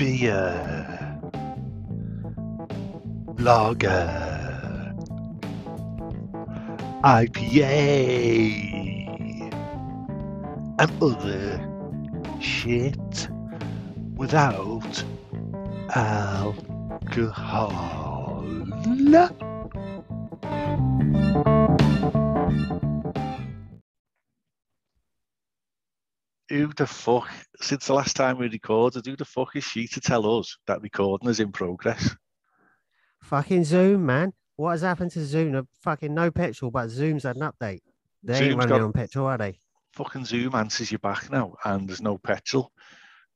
beer, lager, IPA, and other shit without alcohol. Who the fuck, since the last time we recorded, who the fuck is she to tell us that recording is in progress? Fucking Zoom, man. What has happened to Zoom? Fucking no petrol, but Zoom's had an update. They ain't Zoom's running got- on petrol, are they? Fucking Zoom answers you back now and there's no petrol.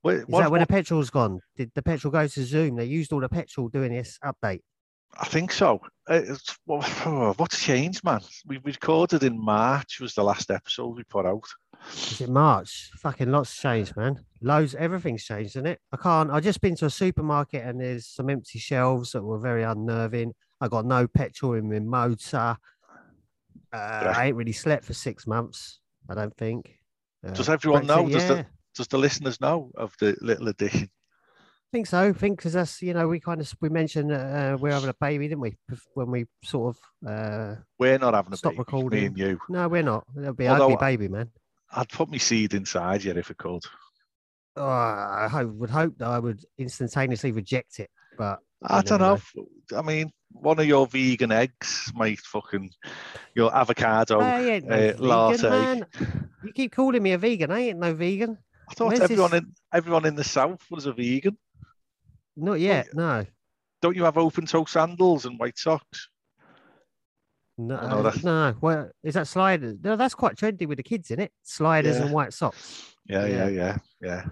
Wait, Is what, that where the petrol's gone? Did the petrol go to Zoom? They used all the petrol doing this update. I think so. Uh, It's, what's changed, man? We recorded in March was the last episode we put out. Is it March? Fucking lots changed, man. Loads, everything's changed, isn't it? I can't. I just been to a supermarket and there's some empty shelves that were very unnerving. I got no petrol in my motor. Uh, I ain't really slept for six months. I don't think. Uh, Does everyone know? Does yeah. the does the listeners know of the little addition? I think so. I think because that's you know we kind of we mentioned uh, we're having a baby, didn't we? When we sort of uh, We're not having a Stop baby, me recording. and you. no, we're not. It'll be Although ugly baby, man. I'd put my seed inside you if I could. Oh, I hope, would hope that I would instantaneously reject it, but I You don't never know. I mean, one of your vegan eggs might fucking your avocado. I no uh, latte. man. You keep calling me a vegan. I ain't no vegan. I thought where's everyone this- in everyone in the south was a vegan. Not yet. No. Don't you have open toe sandals and white socks? No, I know that's- no. Well, is that sliders? No, that's quite trendy with the kids in it. Sliders Yeah. and white socks. Yeah, Yeah. yeah, yeah,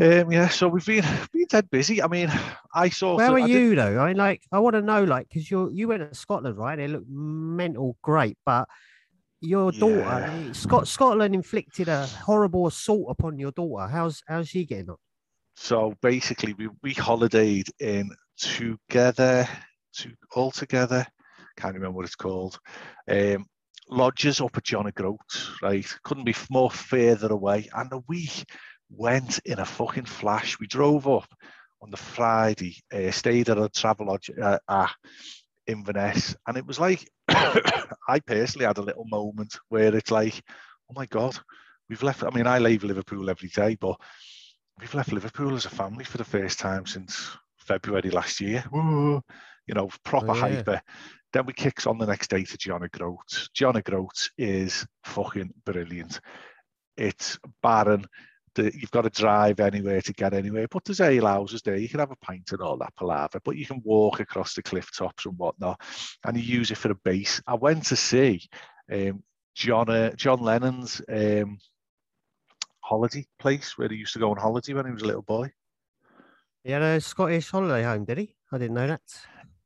yeah. Um, yeah. So we've been been dead busy. I mean, I saw. Where were I did- you though? I mean, like, I want to know, like, because you you went to Scotland, right? It looked mental great, but your daughter, Yeah. Scot Scotland inflicted a horrible assault upon your daughter. How's how's she getting on? So basically, we we holidayed in together, to all together. Can't remember what it's called. Um, lodges up at John O'Groat, right? Couldn't be more further away. And we went in a fucking flash. We drove up on the Friday, uh, stayed at a travel lodge uh, uh, Inverness, and it was like I personally had a little moment where it's like, oh my god, we've left. I mean, I leave Liverpool every day, but we've left Liverpool as a family for the first time since February last year. Woo, you know, proper Oh, yeah. hyper. Then we kicks on the next day to John O'Groat. John O'Groat is fucking brilliant. It's barren. The, you've got to drive anywhere to get anywhere, but there's ale houses there. You can have a pint and all that palaver, but you can walk across the cliff tops and whatnot, and you use it for a base. I went to see um, John uh, John Lennon's um, holiday place where he used to go on holiday when he was a little boy. He had a Scottish holiday home, did he? I didn't know that.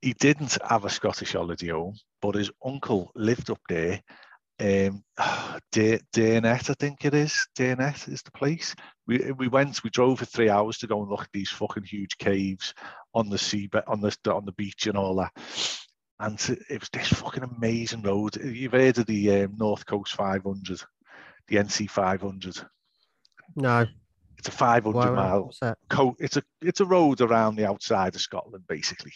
He didn't have a Scottish holiday home, but his uncle lived up there. Um, Durness, I think it is. Durness is the place. We we went. We drove for three hours to go and look at these fucking huge caves on the sea, on the on the beach and all that. And it was this fucking amazing road. You've heard of the um, North Coast 500, the NC 500. No. It's a 500 Why, mile co- it's a it's a road around the outside of Scotland, basically.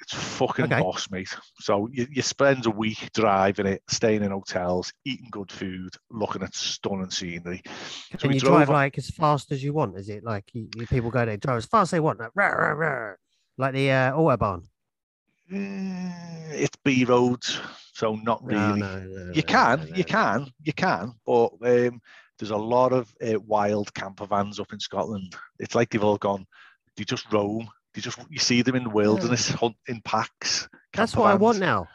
It's fucking Okay. boss, mate. So you, you spend a week driving it, staying in hotels, eating good food, looking at stunning scenery. So Can you drive like as fast as you want? Is it like you, you- people go there, drive as fast as they want, like, rah, rah, rah, like the uh, autobahn? Eh, it's B roads, so not really. no, no, you no, can, no, no, you can, you can, but um, there's a lot of uh, wild camper vans up in Scotland. It's like they've all gone. They just roam. They just you see them in the wilderness hunt in packs. That's what I want now.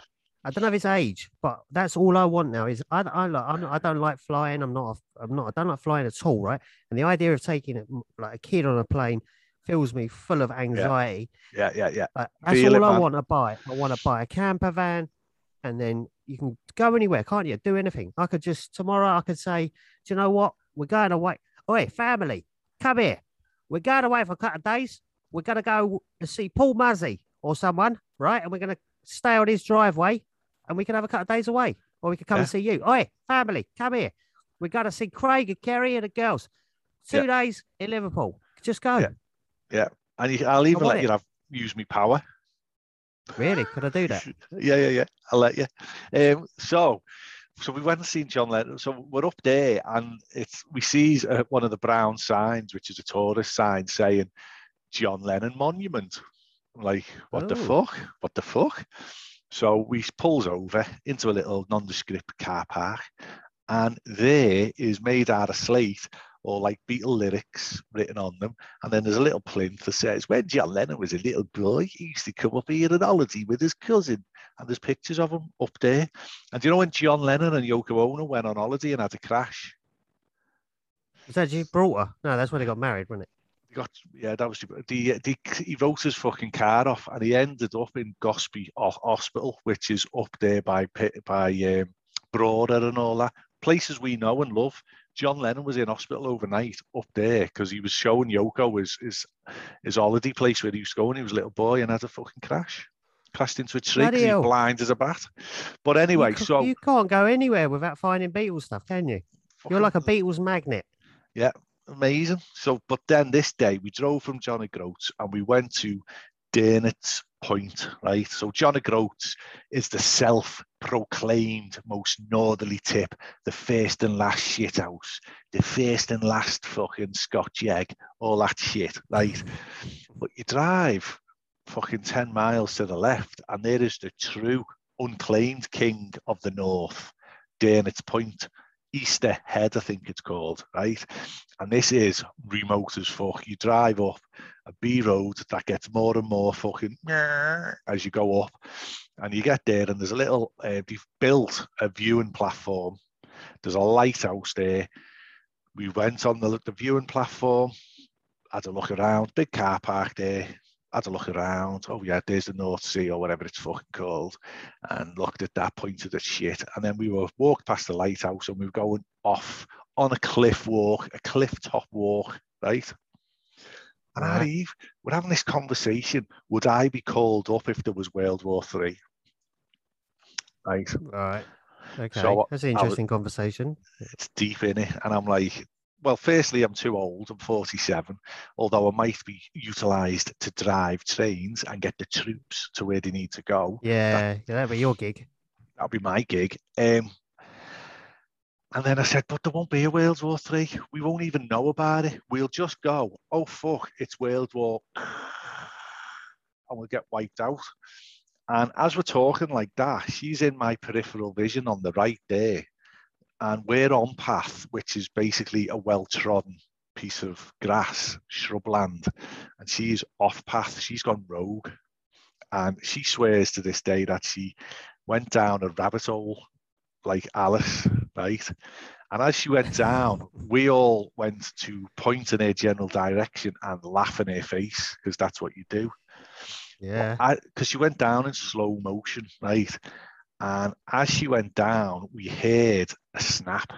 I don't know it's age, but that's all I want now. Is I I like I'm I don't like flying. I'm not a- I'm not I don't like flying at all, right? And the idea of taking it like a kid on a plane fills me full of anxiety. Yeah, yeah, yeah. Like, that's Feel all it, I man. want to buy. I want to buy a camper van, and then you can go anywhere, can't you? Do anything. I could just tomorrow. I could say, do you know what? We're going away. Oi, family, come here. We're going away for a couple of days. We're going to go to see Paul Muzzy or someone, right? And we're going to stay on his driveway, and we can have a couple of days away, or we can come Yeah. and see you. Oi, family, come here. We're going to see Craig and Kerry and the girls. Two days in Liverpool. Just go. Yeah. And I'll even let it. you have use me power. Really? Could I do that? yeah, yeah, yeah. I'll let you. Um, so, so we went and seen John Lennon. So we're up there, and it's we see uh, one of the brown signs, which is a tourist sign saying John Lennon Monument. I'm like, what the Oh. fuck? What the fuck? So we pulls over into a little nondescript car park, and there is made out of slate or like Beatle lyrics written on them. And then there's a little plinth that says, when John Lennon was a little boy, he used to come up here on holiday with his cousin. And there's pictures of him up there. And do you know when John Lennon and Yoko Ono went on holiday and had a crash? Was that Gibraltar? No, that's when they got married, wasn't it? Got yeah, that was the, the he wrote his fucking car off, and he ended up in Golspie Ho- Hospital, which is up there by by um, Brora and all that places we know and love. John Lennon was in hospital overnight up there because he was showing Yoko his, his his holiday place where he was going. He was a little boy and had a fucking crash, crashed into a tree Bloody he's blind as a bat. But anyway, you, so you can't go anywhere without finding Beatles stuff, can you? You're like a Beatles magnet. Amazing. So, but then this day we drove from John O'Groats and we went to Dunnett's Point, right? So John O'Groats is the self-proclaimed most northerly tip, the first and last shit house, the first and last fucking Scotch egg, all that shit, right? But you drive fucking 10 miles to the left and there is the true unclaimed king of the north, Dunnett's Point. Easter Head, I think it's called, right? And this is remote as fuck. You drive up a B road that gets more and more fucking as you go up, and you get there, and there's a little. Uh, they've built a viewing platform. There's a lighthouse there. We went on the, the viewing platform, had a look around, big car park there. Had a look around. Oh yeah, there's the North Sea or whatever it's fucking called, and looked at that, pointed at shit, and then we were walked past the lighthouse, and we were going off on a cliff walk, a cliff top walk, right? And Right. Eve, we're having this conversation. Would I be called up if there was World War Three? Right. Right. Okay. So, That's an I was- interesting conversation. It's deep in it. And I'm like, well, firstly, I'm too old. I'm 47, although I might be utilised to drive trains and get the troops to where they need to go. Yeah, yeah, that'd be your gig. That'll be my gig. Um, and then I said, but there won't be a World War Three. We won't even know about it. We'll just go, oh, fuck, it's World War. And we'll get wiped out. And as we're talking like that, she's in my peripheral vision on the right there. And we're on path, which is basically a well trodden piece of grass, shrubland. And she's off path. She's gone rogue. And she swears to this day that she went down a rabbit hole like Alice, right? And as she went down, we all went to point in her general direction and laugh in her face because that's what you do. Yeah. Because she went down in slow motion, right? And as she went down, we heard a snap.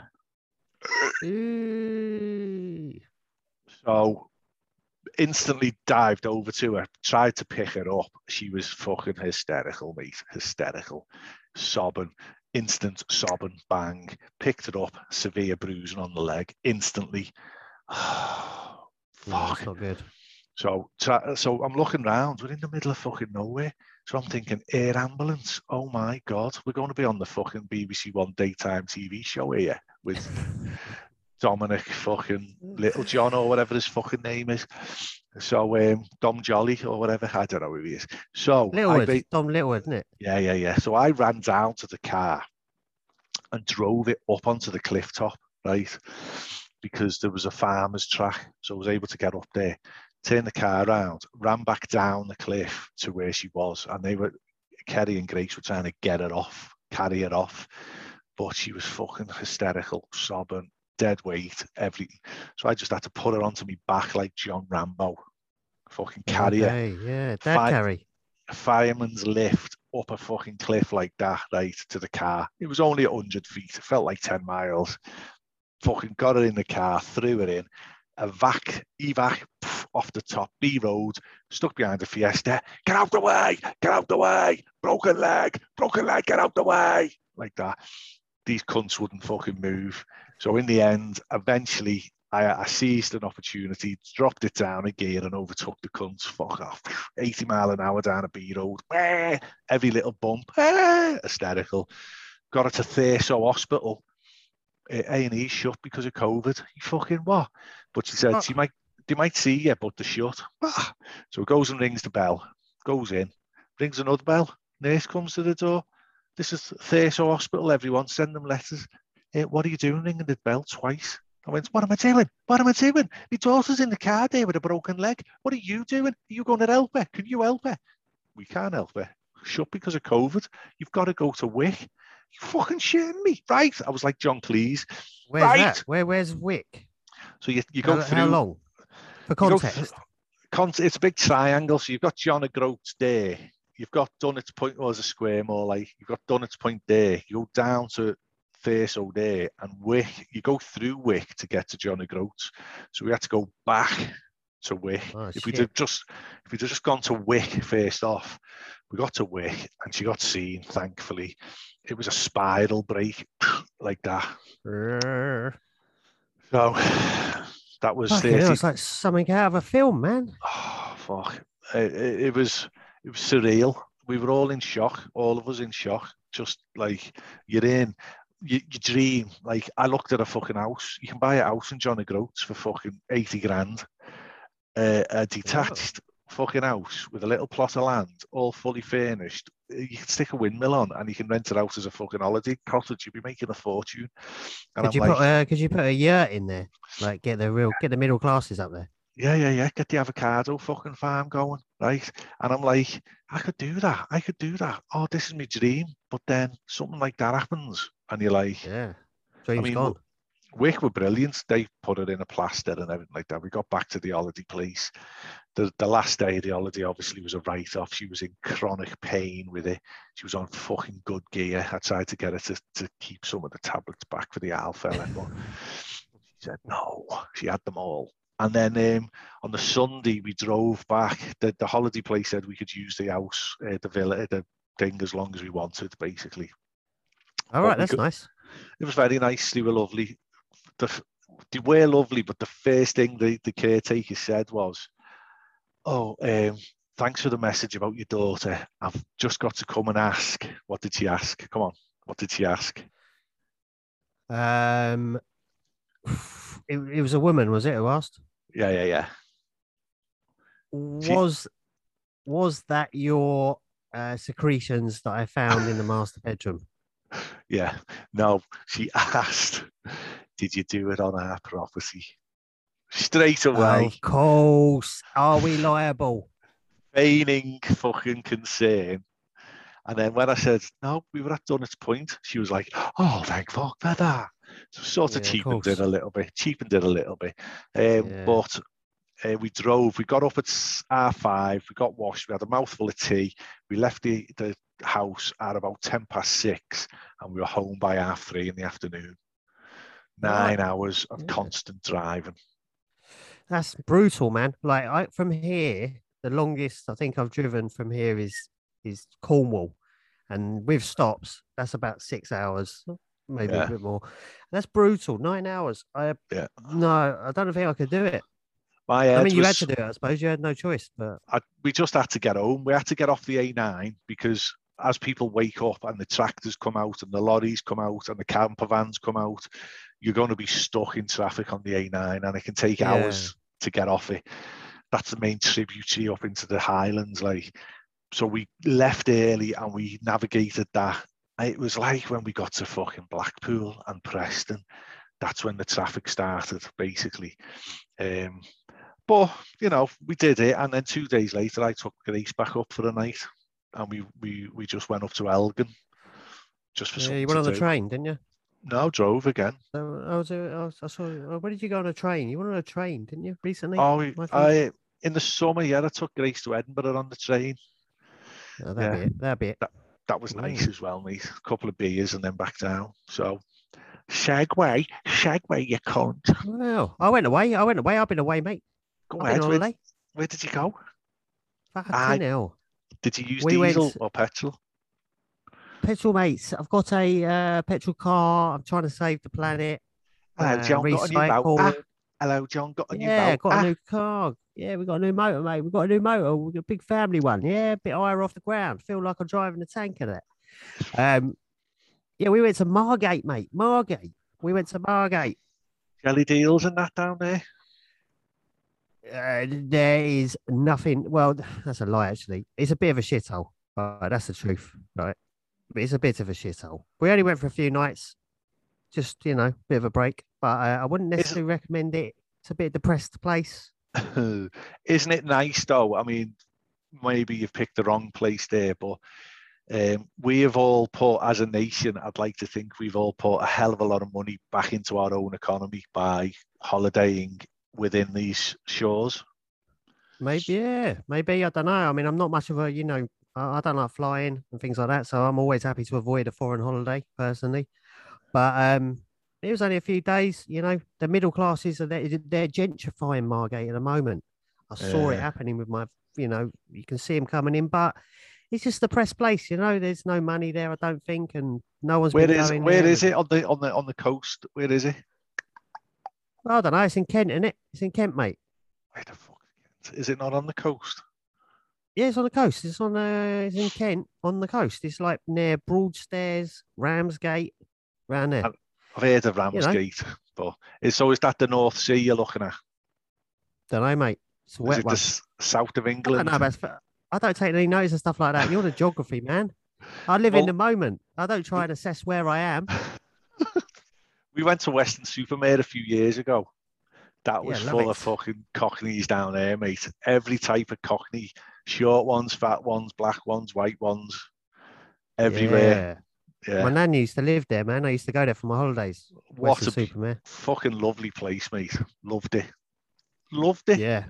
So instantly dived over to her, tried to pick her up. She was fucking hysterical, mate. Hysterical. Sobbing, instant sobbing, bang. Picked her up, severe bruising on the leg instantly. Fuck. that's not good. So, so I'm looking round. We're in the middle of fucking nowhere. So I'm thinking, air ambulance. Oh my god, we're going to be on the fucking BBC One daytime TV show here with Dominic fucking Little John or whatever his fucking name is. So um, Dom Jolly or whatever. I don't know who he is. So I Littlewood, ba- Tom Littlewood, isn't it? yeah, yeah, yeah. So I ran down to the car and drove it up onto the cliff top, right? Because there was a farmer's track. So I was able to get up there, turn the car around, ran back down the cliff to where she was. And they were, Kerry and Grace were trying to get her off, carry her off. But she was fucking hysterical, sobbing, dead weight, everything. So I just had to put her onto me back like John Rambo. Fucking carry her yeah, dad Fine. carry. a fireman's lift up a fucking cliff like that, right, to the car. It was only 100 feet. It felt like 10 miles. Fucking got her in the car, threw her in. A vac, evac pff, off the top, B road, stuck behind the Fiesta. Get out the way, get out the way. Broken leg, broken leg, get out the way. Like that. These cunts wouldn't fucking move. So in the end, eventually I, I seized an opportunity, dropped it down a gear and overtook the cunt. Fuck off. 80 mile an hour down a B road. Every little bump. Hysterical. Got her to Thurso Hospital. Eh, A&E shut because of COVID. You fucking what? But she said she might they might see you, but they're shut. Ah. So it goes and rings the bell. Goes in, rings another bell. Nurse comes to the door. This is Thurso Hospital, everyone. Send them letters. Eh, what are you doing ringing the bell twice? I went, what am I doing? What am I doing? My daughter's in the car there with a broken leg. What are you doing? Are you going to help her? Can you help her? We can't help her. Shut because of COVID. You've got to go to Wick. You fucking shitting me, right? I was like John Cleese. Where's Right. that? Where? Where's Wick? So you, you go how, through. how long? For context. con- it's a big triangle. So you've got John O'Groats there. You've got Dunnett's Point, well, as a square more like. You've got Dunnett's Point there. You go down to Thurso there and Wick. You go through Wick to get to John O'Groats. So we had to go back to Wick. Oh, if we'd have just if we'd have just gone to Wick first off, we got to Wick and she got seen, thankfully. It was a spiral break like that. So that was hell, 30, it's like something out of a film, man. Oh fuck! It, it, it was it was surreal. We were all in shock. All of us in shock. Just like you're in, you, you dream. Like I looked at a fucking house. You can buy a house in John O'Groats for fucking eighty grand. Uh, a detached fucking house with a little plot of land, all fully furnished. You can stick a windmill on, and you can rent it out as a fucking holiday cottage. You'd be making a fortune. And Could I'm you like, put a could you put a yurt in there? Like get the real get the middle classes up there. yeah, yeah, yeah, get the avocado fucking farm going, right? And I'm like, I could do that. I could do that. Oh, this is my dream. But then something like that happens, and you're like, Yeah. Dream's mean, gone. Wick were brilliant. They put it in a plaster and everything like that. We got back to the holiday place. The, the last day of the holiday obviously was a write-off. She was in chronic pain with it. She was on fucking good gear. I tried to get her to, to keep some of the tablets back for the alpha, but she said no. She had them all. And then um, on the Sunday we drove back. The, the holiday place said we could use the house, uh, the villa, the thing as long as we wanted, basically All right, that's could- nice. it was very nice. They were lovely. The, they were lovely, but the first thing the, the caretaker said was, "Oh, um, thanks for the message about your daughter. I've just got to come and ask. What did she ask? Come on, what did she ask? Um, it, it was a woman, was it? Who asked? Yeah, yeah, yeah. She- Was was that your uh, secretions that I found in the master bedroom? Yeah. No, she asked, "Did you do it on our property?" Straight away, Of course. Are we liable? feigning fucking concern. And then when I said, no, we were at Dunnett's Point, she was like, oh, thank fuck for that. So sort of Yeah, of cheapened it a little bit, cheapened it a little bit. Um, Yeah. But uh, we drove, we got up at s- R5, we got washed, we had a mouthful of tea. We left the, the house at about 10 past six and we were home by half three in the afternoon. Nine hours of Yeah. constant driving. That's brutal, man. Like I from here, the longest I think I've driven from here is is Cornwall, and with stops, that's about six hours, oh. maybe Yeah. a bit more. That's brutal. Nine hours. I Yeah. no, I don't think I could do it. My head I mean, you had to do it. I suppose you had no choice, but I, we just had to get home. We had to get off the A9 because as people wake up and the tractors come out and the lorries come out and the camper vans come out, you're going to be stuck in traffic on the A9 and it can take Yeah. hours to get off it. That's the main tributary up into the Highlands. Like, so we left early and we navigated that. It was like when we got to fucking Blackpool and Preston. That's when the traffic started, basically. Um, but you know, we did it, and then two days later, I took Grace back up for the night, and we we we just went up to Elgin, just for yeah, you went on the do. train, didn't you? No, drove again. So I was, uh, I was, I saw. uh, Where did you go on a train? You went on a train, didn't you, recently? Oh, I in the summer, yeah, I took Grace to Edinburgh on the train. Oh, that'd be it. That'd be it. That was nice as well, mate. A couple of beers and then back down. So, Segue, segue, you cunt. Well, I went away. I went away. I've been away, mate. Go I've ahead. Where, where did you go? Fucking I- hell. Did you use We went- diesel or petrol? Petrol mates. I've got a uh, petrol car. I'm trying to save the planet. Ah, uh, John, got a new motor. recycle. Hello, John. Got a new Yeah, motor. got a new car. Yeah, we got a new motor, mate. We got a new motor. We got a big family one. Yeah, a bit higher off the ground. Feel like I'm driving a tanker there. Um, yeah, we went to Margate, mate. Margate. We went to Margate. Jelly deals and that down there. Uh, there is nothing. Well, that's a lie, actually. It's a bit of a shithole. Right, that's the truth, right? It's a bit of a shithole. We only went for a few nights, just you know, a bit of a break. But uh, I wouldn't necessarily recommend it. It's a bit depressed place. Isn't it nice though? I mean, maybe you've picked the wrong place there, but um, we have all put, as a nation, I'd like to think we've all put a hell of a lot of money back into our own economy by holidaying within these shores. Maybe, yeah, maybe. I don't know. I mean, I'm not much of a, you know, I, I don't like flying and things like that. So I'm always happy to avoid a foreign holiday personally. But um, it was only a few days, you know, the middle classes are they're, they're gentrifying Margate at the moment. I saw it happening with my, you know, you can see them coming in, but it's just the press place, you know. There's no money there, I don't think, and no one's Where been is where is it on the on the on the coast? Where is it? Well, I don't know. It's in Kent, isn't it? It's in Kent, mate. Where the fuck is it? Is it not on the coast? Yeah, it's on the coast. It's on uh, it's in Kent on the coast. It's like near Broadstairs, Ramsgate, round there. I've heard of Ramsgate, but it's so is that the North Sea you're looking at? don't know, mate. It's a Is wet it the one. s- south of I England? don't know, I don't take any notice of stuff like that. You're the geography man. I live Well- in the moment. I don't try and assess where I am. we went to Weston-super-Mare a few years ago. That was love full it. of fucking cockneys down there, mate. Every type of cockney, short ones, fat ones, black ones, white ones, everywhere. Yeah. Yeah, My nan used to live there, man. I used to go there for my holidays. what a super-Mare. fucking lovely place, mate. Loved it. Loved it. Yeah.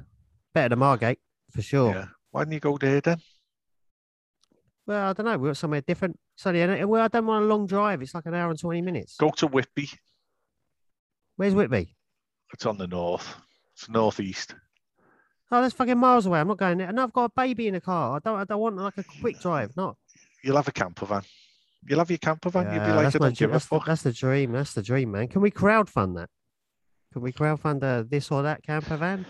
Better than Margate, for sure. Yeah. Why didn't you go there then? Well, I don't know. We got somewhere different. So, yeah, well, I don't want a long drive. It's like an hour and 20 minutes. Go to Whitby. Where's Whitby? It's on the north. It's northeast. Oh, that's fucking miles away. I'm not going there. And I've got a baby in the car. I don't. I don't want like a quick drive. Not. You'll have a camper van. You'll have your camper van. You'll be Yeah, like, that's my that's, the, that's the dream. That's the dream, man. Can we crowdfund that? Can we crowdfund uh, this or that camper van?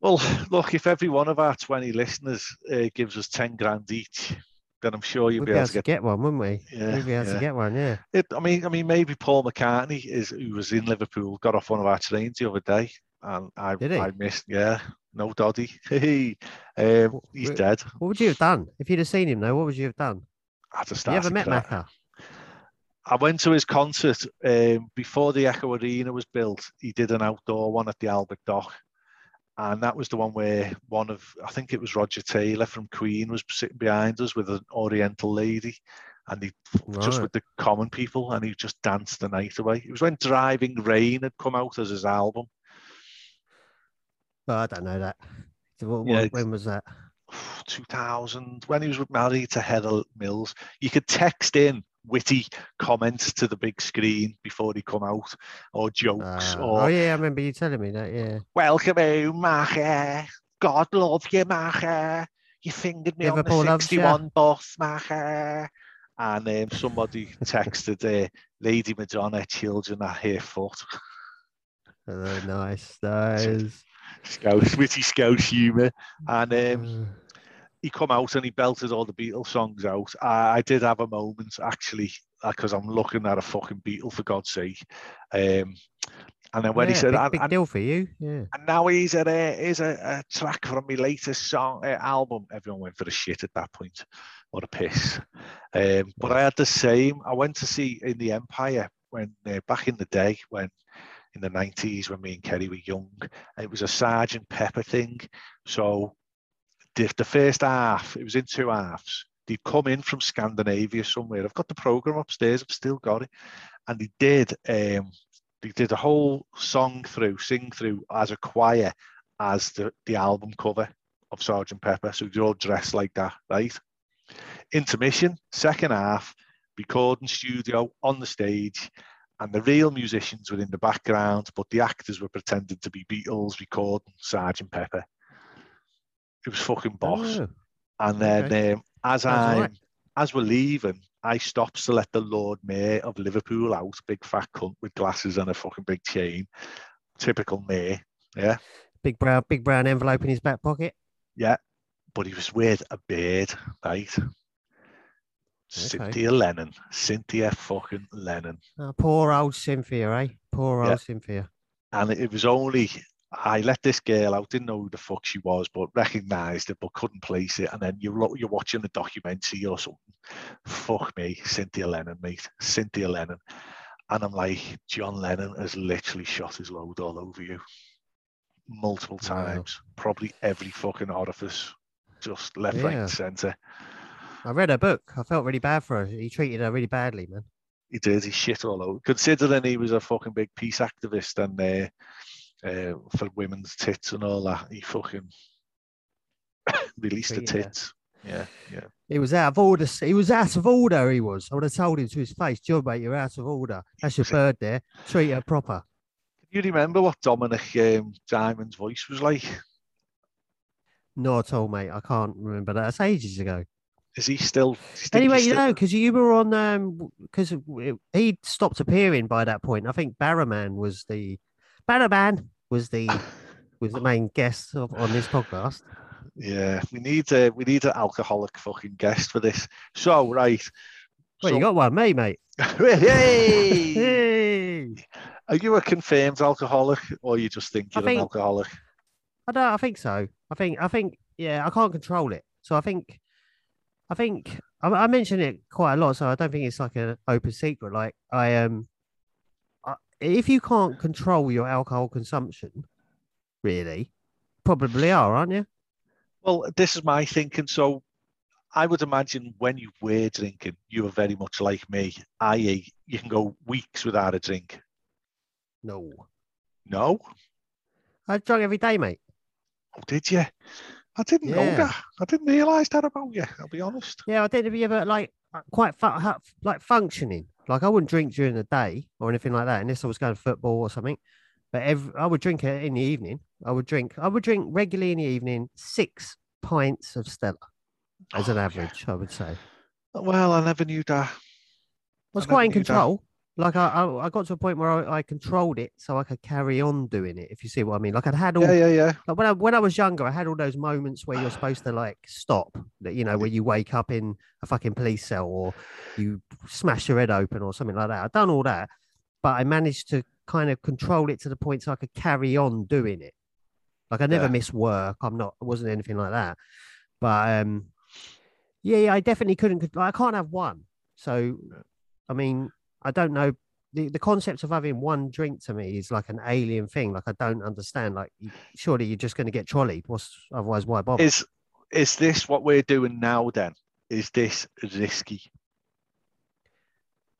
Well, look, if every one of our 20 listeners uh, gives us 10 grand each, then I'm sure you'll We'd be able to get. get one, wouldn't we? Yeah, We'd be able yeah. to get one. Yeah. It, I mean, I mean, maybe Paul McCartney is who was in Liverpool got off one of our trains the other day, and I, Did he? I missed. Yeah, no doddy. Um, he's dead. What would you have done if you'd have seen him? though? what would you have done? I just you ever met. Macca? I went to his concert um, before the Echo Arena was built. He did an outdoor one at the Albert Dock. And that was the one where one of, I think it was Roger Taylor from Queen was sitting behind us with an Oriental lady. And he just with the common people and he just danced the night away. It was when Driving Rain had come out as his album. Well, I don't know that. What- Yeah, what- when was that? 2000, when he was married to Heather Mills. You could text in witty comments to the big screen before he come out or jokes Uh, or oh yeah, I remember you telling me that. Yeah. Welcome home, Macca. God love you, Macca. You fingered me Liverpool on the 61 bus, Macca. And um, somebody texted uh, Lady Madonna, children at her foot. Oh, nice, nice. Scouse, witty Scouse humour. And um, Uh, he come out and he belted all the Beatles songs out. I, I did have a moment actually because I'm looking at a fucking Beatle for God's sake. Um, and then when he said, big, and, big deal for you. Yeah. and now he's at a, here's a, a track from my latest song uh, album. Everyone went for the shit at that point. What a piss. Um, but I had the same. I went to see in the Empire when uh, back in the day when in the 90s when me and Kerry were young. It was a Sergeant Pepper thing. So the, the first half, it was in two halves. They'd come in from Scandinavia somewhere. I've got the program upstairs. I've still got it. And they did um, they did a whole song through, sing through as a choir as the, the album cover of Sergeant Pepper. So they're all dressed like that, right? Intermission, second half, recording studio on the stage, and the real musicians were in the background, but the actors were pretending to be Beatles recording Sergeant Pepper. It was fucking boss. Oh, And then Okay. um, as I alright. as we're leaving, I stopped to let the Lord Mayor of Liverpool out, big fat cunt with glasses and a fucking big chain. typical Mayor. Yeah, Big brown, big brown envelope in his back pocket. yeah. But he was with a beard, right? Cynthia Lennon. Cynthia fucking Lennon. Oh, poor old Cynthia, eh? Poor Yeah. old Cynthia. And it was only I let this girl out, didn't know who the fuck she was, but recognised it, but couldn't place it. And then you look, you're watching a documentary or something. Fuck me, Cynthia Lennon, mate, Cynthia Lennon. And I'm like, John Lennon has literally shot his load all over you, multiple Wow. times, probably every fucking orifice, just left, right, Yeah. and centre. I read her book. I felt really bad for her. He treated her really badly, man. He did. He shit all over. Considering he was a fucking big peace activist and uh, uh, for women's tits and all that, he fucking released the tits. Yeah, yeah. He was out of order. He was out of order. He was. I would have told him to his face, John, mate, you're out of order. That's your bird there. Treat her proper. Can you remember what Dominic um, Diamond's voice was like? No, at all, mate. I can't remember that. That's ages ago. Is he still? Anyway, you still- know, because you were on, um, because he stopped appearing by that point. I think Barrowman was the Barrowman was the was the main guest of, on this podcast. Yeah, we need a we need an alcoholic fucking guest for this. So right, Well, you got one, me, mate. hey, Hey. are you a confirmed alcoholic, or you just think you're an alcoholic? I don't. I think so. I think. I think. Yeah, I can't control it. So I think. I think I, I mention it quite a lot. So I don't think it's like an open secret. Like I um, I, if you can't control your alcohol consumption, really, probably are, aren't you? Well, this is my thinking. So I would imagine when you were drinking, you were very much like me, i.e., you can go weeks without a drink. No, No? I drunk every day, mate. Oh, did you? I didn't know Yeah. that. I didn't realise that about you, I'll be honest. Yeah, I did. Have you ever like quite fu- like functioning? Like I wouldn't drink during the day or anything like that, unless I was going to football or something. But every, I would drink it in the evening. I would drink. I would drink regularly in the evening six pints of Stella as an Oh, yeah. average. I would say. Well, I never knew that. was never quite in control. Like I, I, I got to a point where I, I controlled it, so I could carry on doing it. If you see what I mean. Like I'd had all Yeah, yeah, yeah. like when I when I was younger, I had all those moments where you're supposed to like stop. That you know, where you wake up in a fucking police cell or you smash your head open or something like that. I've done all that, but I managed to kind of control it to the point so I could carry on doing it. Like I never Yeah. miss work. I'm not. I wasn't anything like that. But um, yeah, yeah, I definitely couldn't. con- I can't have one. So, I mean, I don't know. The, the concept of having one drink to me is like an alien thing. Like I don't understand. Like you- surely you're just going to get trolleyed. What's otherwise why bother? Is is this what we're doing now then? Is this risky?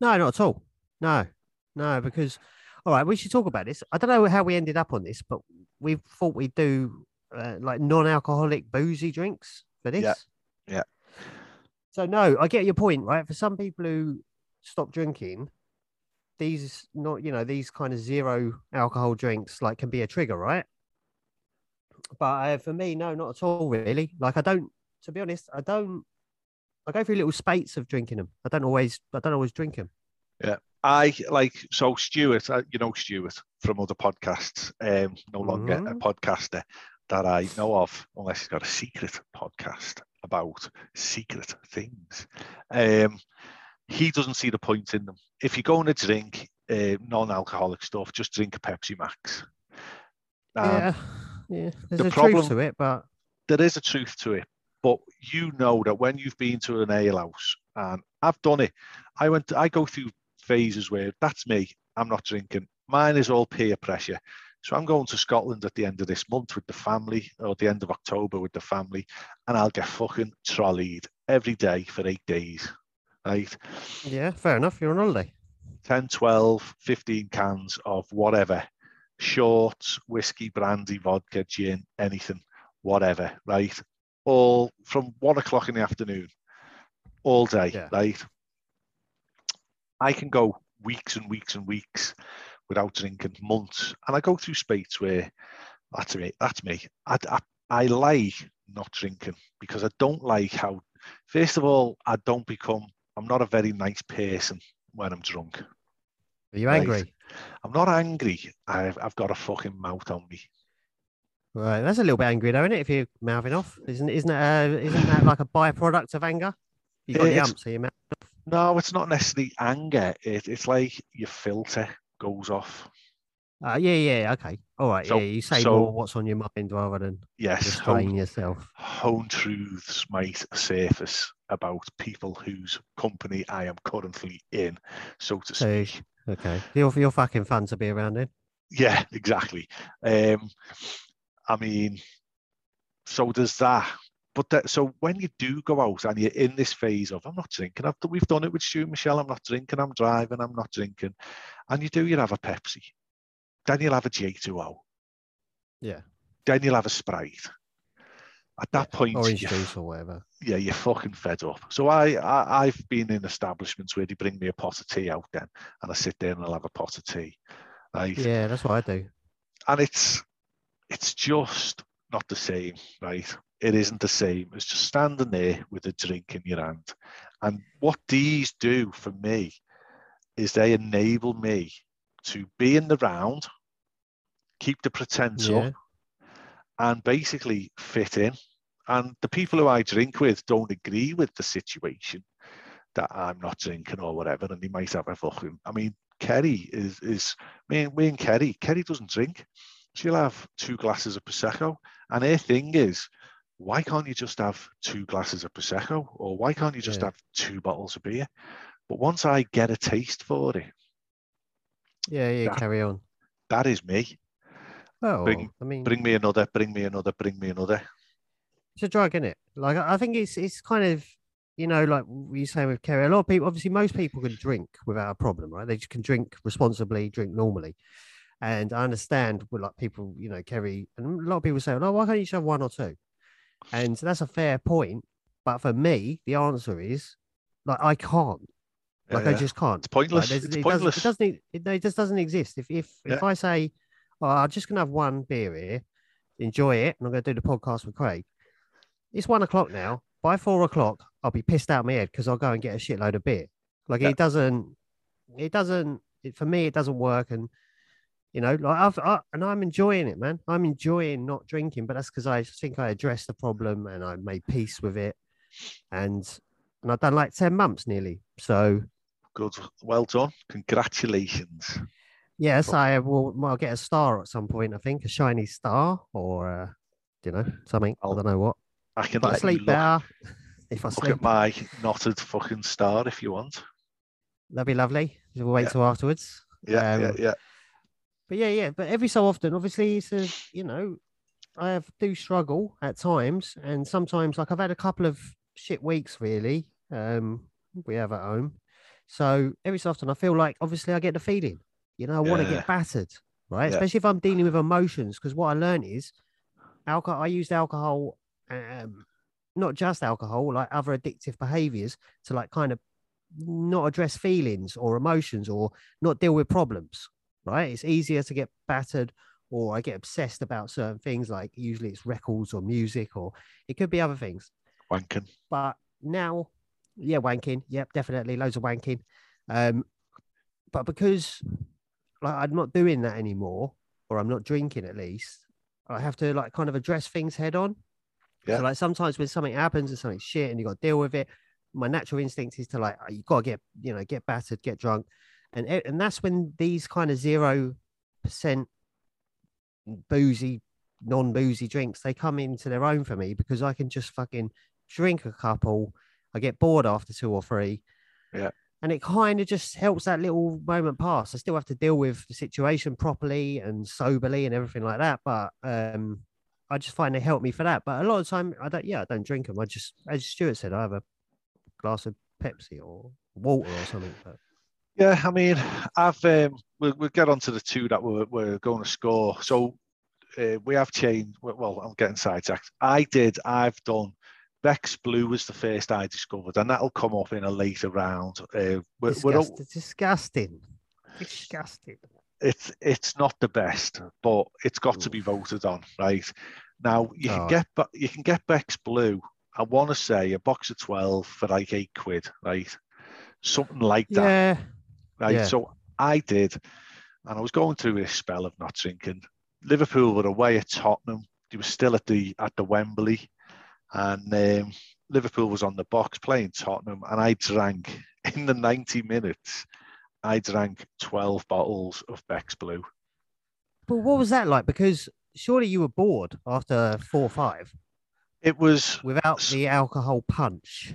No, not at all. No, no, because all right, we should talk about this. I don't know how we ended up on this, but we thought we'd do uh, like non-alcoholic boozy drinks for this. Yeah, yeah. So no, I get your point, right? For some people who stop drinking, these not you know these kind of zero alcohol drinks like can be a trigger, right? But uh, for me, no, not at all, really. Like I don't, to be honest, I don't. I go through little spates of drinking them. I don't always, I don't always drink them. Yeah. I like so Stuart, uh, you know Stuart from other podcasts, um, no longer a Mhm. podcaster that I know of, unless he's got a secret podcast about secret things. Um, he doesn't see the point in them. If you're going to drink uh, non-alcoholic stuff, just drink a Pepsi Max. Um, yeah, yeah. There's the a problem- truth to it, but there is a truth to it, but you know that when you've been to an ale house, and I've done it, I went, I go through phases where that's me, I'm not drinking. Mine is all peer pressure. So I'm going to Scotland at the end of this month with the family, or at the end of October with the family, and I'll get fucking trolleyed every day for eight days, right? yeah, fair enough. You're on holiday. 10, 12, 15 cans of whatever, shorts, whiskey, brandy, vodka, gin, anything, whatever, right? All from one o'clock in the afternoon, all day, Yeah. right? I can go weeks and weeks and weeks without drinking, months, and I go through spates where that's me. That's me. I, I, I like not drinking because I don't like how. First of all, I don't become. I'm not a very nice person when I'm drunk. Are you Right. angry? I'm not angry. I've I've got a fucking mouth on me. Right, that's a little bit angry though, isn't it? If you're mouthing off, isn't isn't that, uh, isn't that like a byproduct of anger? You got the It's- so you mouth. No, it's not necessarily anger. It, it's like your filter goes off. Uh, yeah, yeah, okay, all right. So- yeah, you say so- more what's on your mind rather than Yes, restrain hone, yourself. hone truths might surface about people whose company I am currently in, so to speak. Okay, you're you're fucking fun to be around in. Yeah, exactly. Um, I mean, so does that. But that, so when you do go out and you're in this phase of I'm not drinking, I've, we've done it with Stu Michelle. I'm not drinking. I'm driving. I'm not drinking, and you do. You have a Pepsi, then you'll have a J2O, Yeah, then you'll have a Sprite. At that point, orange juice or whatever. yeah, you're fucking fed up. So I, I I've been in establishments where they bring me a pot of tea out then, and I sit there and I'll have a pot of tea, right? Yeah, that's what I do. And it's it's just not the same, right? It isn't the same It's just standing there with a drink in your hand. And what these do for me is they enable me to be in the round, keep the pretense Yeah, up, and basically fit in. And the people who I drink with don't agree with the situation that I'm not drinking or whatever, and they might have a fucking. I mean, Kerry is is me, and- me and Kerry. Kerry doesn't drink. She'll have two glasses of prosecco, and her thing is, why can't you just have two glasses of prosecco, or why can't you just Yeah. have two bottles of beer? But once I get a taste for it, yeah, yeah. that- Carry on. that is me. Oh, bring- I mean, Bring me another. Bring me another. Bring me another. it's a drug, isn't it? Like I think it's it's kind of you know like you say with Kerry. A lot of people, obviously, most people can drink without a problem, right? They just can drink responsibly, drink normally. And I understand with like people, you know, Kerry, and a lot of people say, "Oh, why can't you just have one or two? And that's a fair point. But for me, the answer is like I can't. Like I just can't. It's pointless. there's- it's it pointless. Doesn't, it doesn't. It, it just doesn't exist. If if if I say, "Oh, I'm just gonna have one beer here, enjoy it," and I'm gonna do the podcast with Craig. It's one o'clock now. By four o'clock, I'll be pissed out my head because I'll go and get a shitload of beer. Like Yeah. it doesn't. It doesn't. It, for me, it doesn't work. And you know, like I've I, and I'm enjoying it, man. I'm enjoying not drinking, but that's because I think I addressed the problem and I made peace with it, and and I've done like ten months nearly. So Good. Well done. Congratulations. Yes, I will. I'll get a star at some point. I think a shiny star, or uh, you know, something. I don't know what. I can But let sleep better if I look sleep. at my knotted fucking star if you want. That'd be lovely. We'll wait Yeah. till afterwards. Yeah, yeah, Um, yeah. But yeah, yeah. But every so often, obviously, it's a you know, I have do struggle at times, and sometimes like I've had a couple of shit weeks really. Um, we have at home, so every so often I feel like obviously I get the feeling, you know, I want to Yeah. get battered, right? Yeah. Especially if I'm dealing with emotions, because what I learned is alcohol. I used alcohol, um, not just alcohol, like other addictive behaviors to like kind of not address feelings or emotions or not deal with problems right? It's easier to get battered or I get obsessed about certain things, like usually it's records or music, or it could be other things. Wanking. But now, yeah, wanking. Yep, definitely loads of wanking. Um, but because like I'm not doing that anymore, or I'm not drinking at least, I have to like kind of address things head on. Yeah. So like sometimes when something happens and something shit and you got to deal with it, my natural instinct is to like uh, you got to get you know get battered, get drunk, and and that's when these kind of zero percent boozy, non boozy drinks they come into their own for me because I can just fucking drink a couple. I get bored after two or three. Yeah. And it kind of just helps that little moment pass. I still have to deal with the situation properly and soberly and everything like that. But um, I just find they help me for that. But a lot of time, I don't. Yeah, I don't drink them. I just, as Stuart said, I have a glass of Pepsi or water or something. But Yeah, I mean, I've um, we'll, we'll get on to the two that we're, we're going to score. So uh, we have changed. Well, I'm getting sidetracked. I did. I've done. Beck's Blue was the first I discovered, and that'll come up in a later round. Uh, we're, we're, all- disgusting. disgusting. It's it's not the best, but it's got to be voted on, right? Now you can Oh. get but you can get Beck's Blue. I want to say a box of twelve for like eight quid, right? Something like that, Yeah. right? yeah. So I did, and I was going through this spell of not drinking. Liverpool were away at Tottenham. They were still at the at the Wembley, and um, Liverpool was on the box playing Tottenham, and I drank in the 90 minutes. I drank 12 bottles of Beck's Blue. But what was that like? Because surely you were bored after four or five It was without the alcohol punch.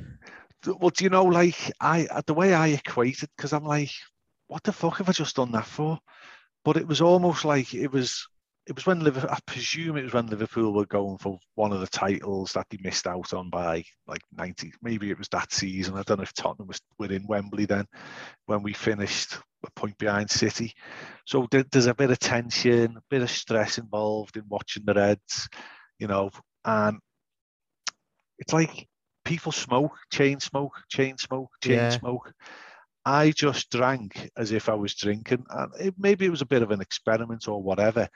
well, do you know, like I the way I equated because I'm like, what the fuck have I just done that for? But it was almost like it was it was when Liverpool I presume it was when Liverpool were going for one of the titles that they missed out on by like 90, maybe it was that season. I don't know if Tottenham was within Wembley then when we finished a point behind City. So there, there's a bit of tension, a bit of stress involved in watching the Reds, you know, and it's like people smoke, chain smoke, chain smoke, chain Yeah. smoke. I just drank as if I was drinking, and it, maybe it was a bit of an experiment or whatever.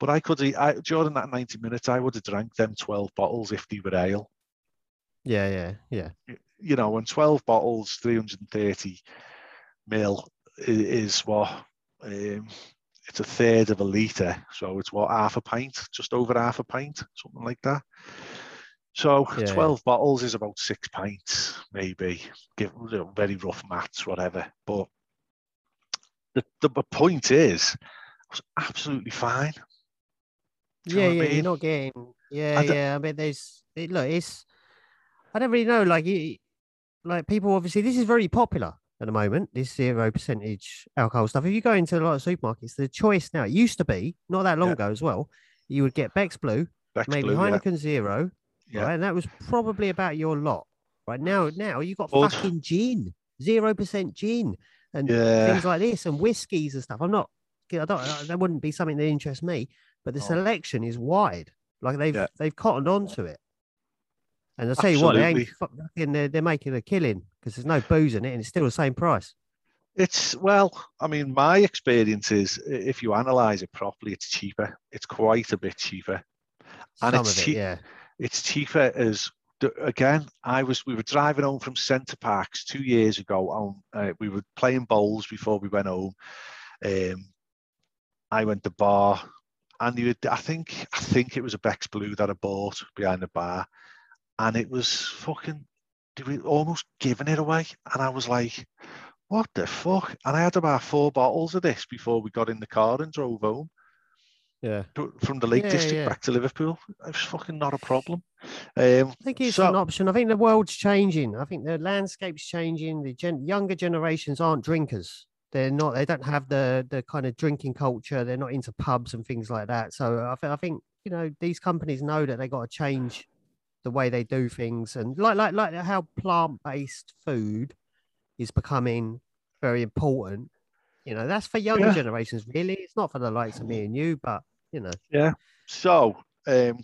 But I could, I, during that 90 minutes, I would have drank them 12 bottles if they were ale. Yeah, yeah, yeah. You know, and 12 bottles, 330 mil is what, um, it's a third of a litre. So it's what, half a pint, just over half a pint, something like that. So Yeah, yeah. 12 bottles is about six pints, maybe. Give you know, very rough maths, whatever. But the, the, the point is, I was absolutely fine. Yeah, yeah, mean? you're not getting. Yeah, I yeah. I mean, there's it, look. It's I don't really know. Like, you, like people obviously this is very popular at the moment. This zero percentage alcohol stuff. If you go into a lot of supermarkets, the choice now it used to be not that long Yeah. ago as well. You would get Beck's Blue, Beck's maybe Blue, yeah. Heineken Zero, Yeah. right? And that was probably about your lot. Right now, now you got Bud. fucking gin, zero percent gin, and Yeah. things like this, and whiskies and stuff. I'm not. I don't. That wouldn't be something that interests me. But the No. selection is wide. Like they've Yeah. they've cottoned onto it. And I tell you what, they ain't they're, they're making a killing because there's no booze in it, and it's still the same price. It's well, I mean, my experience is if you analyze it properly, it's cheaper. It's quite a bit cheaper. And Some it's it, cheap- yeah. It's cheaper as again. I was we were driving home from Center Parcs two years ago. On uh, we were playing bowls before we went home. Um, I went to bar, and you, I think I think it was a Beck's Blue that I bought behind the bar, and it was fucking. They were almost giving it away, and I was like, "What the fuck?" And I had about four bottles of this before we got in the car and drove home Yeah. from the Lake Yeah, District yeah. back to Liverpool. It was fucking not a problem. Um, I think it's So- an option. I think the world's changing. I think the landscape's changing. The gen- younger generations aren't drinkers. They're not. They don't have the the kind of drinking culture. They're not into pubs and things like that. So I, th- I think you know these companies know that they got to change the way they do things, and like like like how plant based food is becoming very important. You know, that's for younger Yeah. generations. Really, it's not for the likes of me and you, but you know, yeah So, um,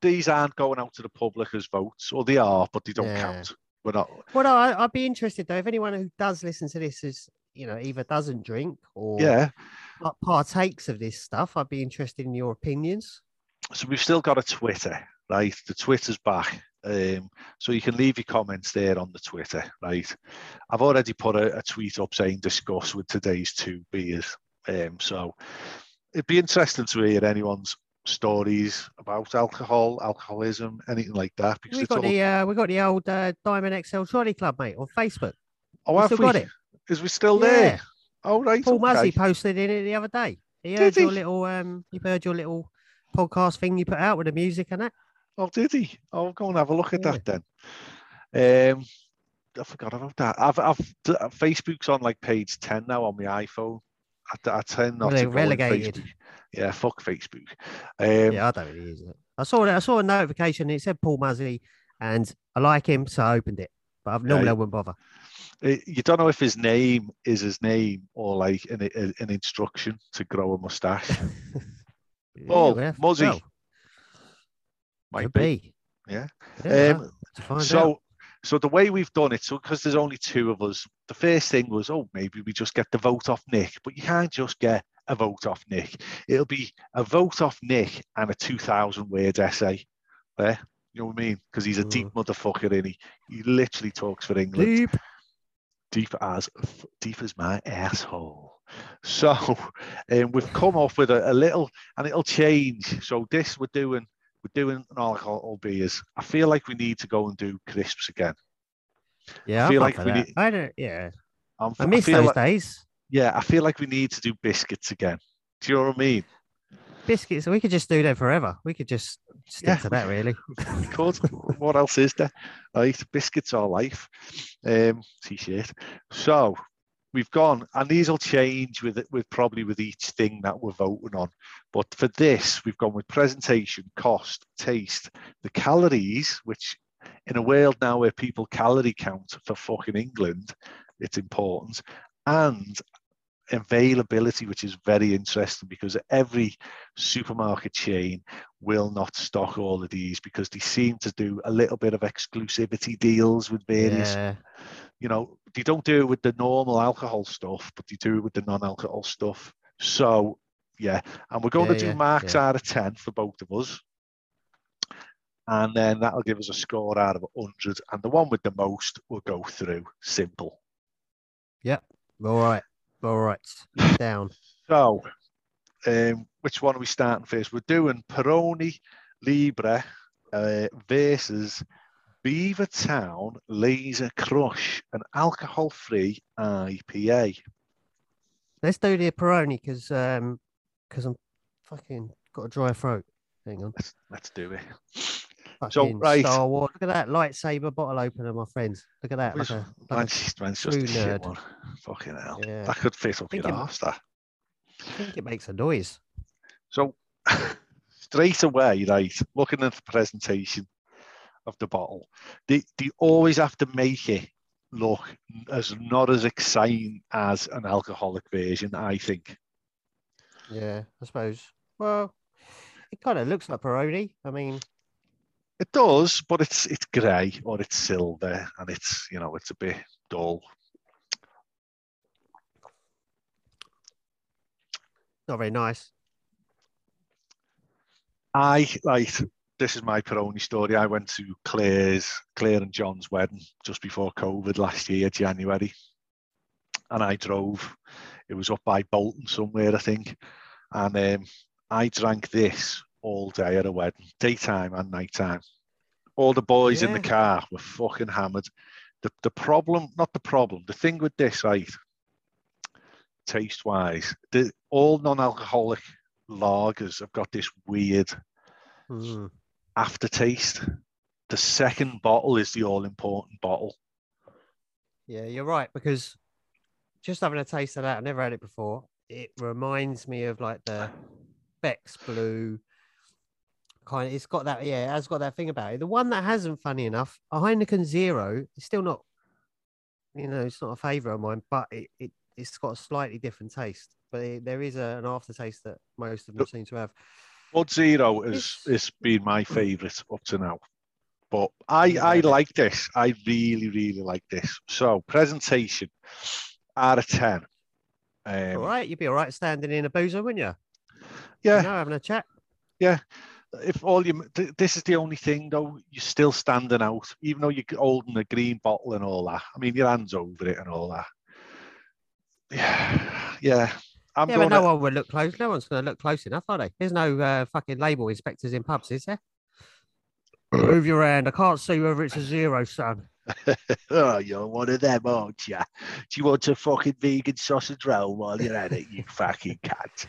these aren't going out to the public as votes, or they are, but they don't Yeah. count. We're not. Well, no, I, I'd be interested though if anyone who does listen to this is, you know, either doesn't drink or Yeah. partakes of this stuff. I'd be interested in your opinions. So we've still got a Twitter, right? The Twitter's back. Um, so you can leave your comments there on the Twitter, right? I've already put a, a tweet up saying discuss with today's two beers. Um, so it'd be interesting to hear anyone's stories about alcohol, alcoholism, anything like that. Because We got all, the uh, we got the old uh, Diamond XL Trolley Club, mate, on Facebook. oh, we have still we? got it. Is we still Yeah. there? Oh, right. Paul okay. Posted in it the other day. He Did heard your he? little um, he heard your little podcast thing you put out with the music and that. Oh, did he? I'll go and have a look at Yeah. that then. Um, I forgot about that. I've, I've Facebook's on like page ten now on my iPhone. I, I tend not Rele- to relegated. Yeah, fuck Facebook. Um, yeah, I don't really use it. I saw it. I saw a notification. It said Paul Muzzy, and I like him, so I opened it. But I've, normally Yeah. I wouldn't bother. it- you don't know if his name is his name or like an, a- an instruction to grow a mustache. Oh, yeah, Muzzy. well, Might be. be. Yeah. Yeah, Um, well, to find so out. So the way we've done it so because there's only two of us the first thing was oh maybe we just get the vote off nick but you can't just get a vote off nick. It'll be a vote off nick and a 2000 word essay. There you know what i mean? Because he's a deep motherfucker and he? He literally talks for england. Deep. deep as deep as my asshole. So um, we've come up with a, a, little, and it'll change. So this we're doing, we're doing an alcohol beers. I feel like we need to go and do crisps again. Yeah, I feel like we need. I don't. Yeah, I'm, I miss feel those like, days. Yeah, I feel like we need to do biscuits again. Do you know what I mean? Biscuits. We could just do that forever. We could just stick Yeah, to that, really. We could. what else is there? Right, biscuits are life. Um, t-shirt. So we've gone, and these will change with with probably with each thing that we're voting on. But for this, we've gone with presentation, cost, taste, the calories, which in a world now where people calorie count for fucking England, it's important, and availability, which is very interesting because every supermarket chain will not stock all of these because they seem to do a little bit of exclusivity deals with various Yeah. You know, they don't do it with the normal alcohol stuff, but they do it with the non-alcohol stuff. So yeah, and we're going Yeah, to do yeah, marks yeah. out of 10 for both of us. And then that'll give us a score out of 100. And the one with the most will go through. Simple. Yep. All right. All right. Down. So, um, which one are we starting first? We're doing Peroni Libre uh, versus Beaver Town Laser Crush, an alcohol-free IPA. Let's do the Peroni because um because I'm fucking got a dry throat. Hang on. Let's let's do it. Fucking right. Star Wars. Look at that lightsaber bottle opener, my friends. Look at that. Like a, like a- Mine's, mine's just a true shit nerd. one. Fucking hell. Yeah. That could fit up your arse, that. I think it makes a noise. So straight away, right, looking at the presentation of the bottle, they, they always have to make it look as not as exciting as an alcoholic version, I think. Yeah, I suppose. Well, it kind of looks like Peroni. I mean, It does, but it's it's grey or it's silver and it's you know it's a bit dull. not very nice. I like this is my Peroni story. I went to Claire's, Claire and John's wedding just before COVID last year, January. And I drove, it was up by Bolton somewhere, I think. And um, I drank this all day at a wedding, daytime and nighttime. All the boys in the car were fucking hammered. The, the problem, not the problem, the thing with this, right, taste wise, the, all non alcoholic lagers have got this weird Mm. Aftertaste. The second bottle is the all important bottle. Yeah, you're right because just having a taste of that, I've never had it before. It reminds me of like the Beck's Blue kind. Of, it's got that, yeah, it has got that thing about it. The one that hasn't, funny enough, a Heineken Zero, is still not, you know, it's not a favourite of mine, but it, it it's got a slightly different taste. But it, there is a, an aftertaste that most of them seem to have. Bud Zero has has been my favourite up to now. But I, I I like this. I really, really like this. So presentation out of 10. Um, all right, you'd be all right standing in a boozer, wouldn't you? Yeah, You know, having a chat. Yeah. If all you th- this is the only thing though you're still standing out even though you're holding a green bottle and all that i mean your hands over it and all that yeah yeah i'm yeah, but no one would look close. No one's going to look close enough, are they? There's no uh, fucking label inspectors in pubs, is there? Move your hand. I can't see whether it's a zero, son. oh you're one of them aren't you do you want a fucking vegan sausage roll while you're at it you fucking cat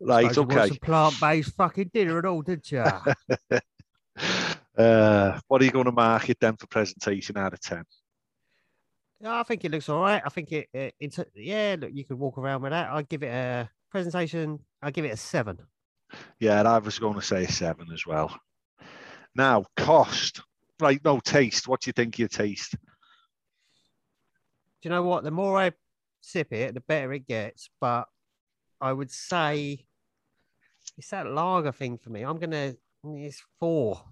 right Suppose you want okay plant-based fucking dinner at all, did you? uh what are you going to mark it then for presentation out of 10 yeah, I think it looks all right. I think it. it it's yeah. Look, you could walk around with that. I'd give it a presentation. I'd give it a seven. Yeah, and I was going to say seven as well. Now, cost. Right, no, taste. What do you think of your taste? Do you know what? The more I sip it, the better it gets. But I would say it's that lager thing for me. I'm gonna. It's four,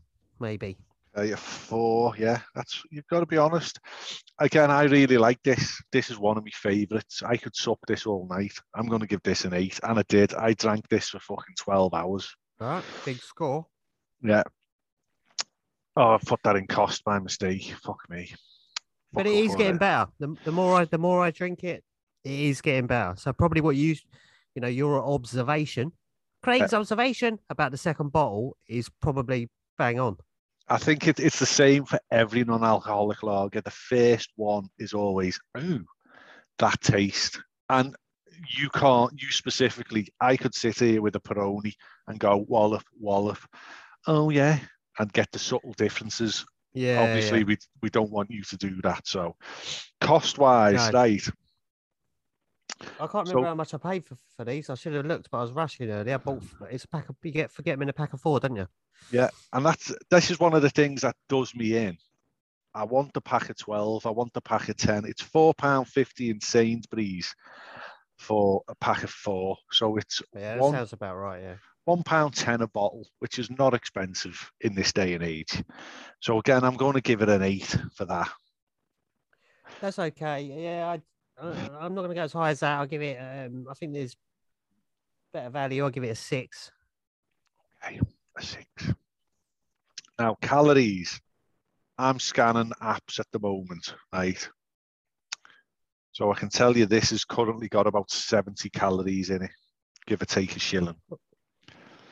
maybe. Uh, you're four, yeah. That's you've got to be honest. Again, I really like this. This is one of my favourites. I could sup this all night. I'm going to give this an eight, and I did. I drank this for fucking twelve hours. Right, big score. Yeah. Oh, I put that in cost by mistake. Fuck me. but it is buckle is for getting better. The, the more I the more I drink it, it is getting better. So probably what you you know your observation, Craig's observation about the second bottle is probably bang on. I think it, it's the same for every non-alcoholic lager. The first one is always, ooh, that taste. And you can't, you specifically, I could sit here with a Peroni and go wallop, wallop. Oh yeah, and get the subtle differences. Yeah, Obviously, yeah. we we don't want you to do that. So, cost wise, right? I can't So- remember how much I paid for, for these. I should have looked, but I was rushing earlier. I bought mm. it's a pack of you get forget them in a pack of four, don't you? Yeah, and that's this is one of the things that does me in. I want the pack of twelve. I want the pack of ten. It's four pound fifty in Sainsbury's for a pack of four. So it's Yeah, that One- sounds about right. Yeah. one pound ten a bottle, which is not expensive in this day and age. So again, I'm going to give it an eight for that. That's okay. Yeah, I I'm not going to go as high as that. I'll give it. Um, I think there's better value. I'll give it a six. Okay, a six. Now calories. I'm scanning apps at the moment, right? So I can tell you this has currently got about 70 calories in it, give or take a shilling.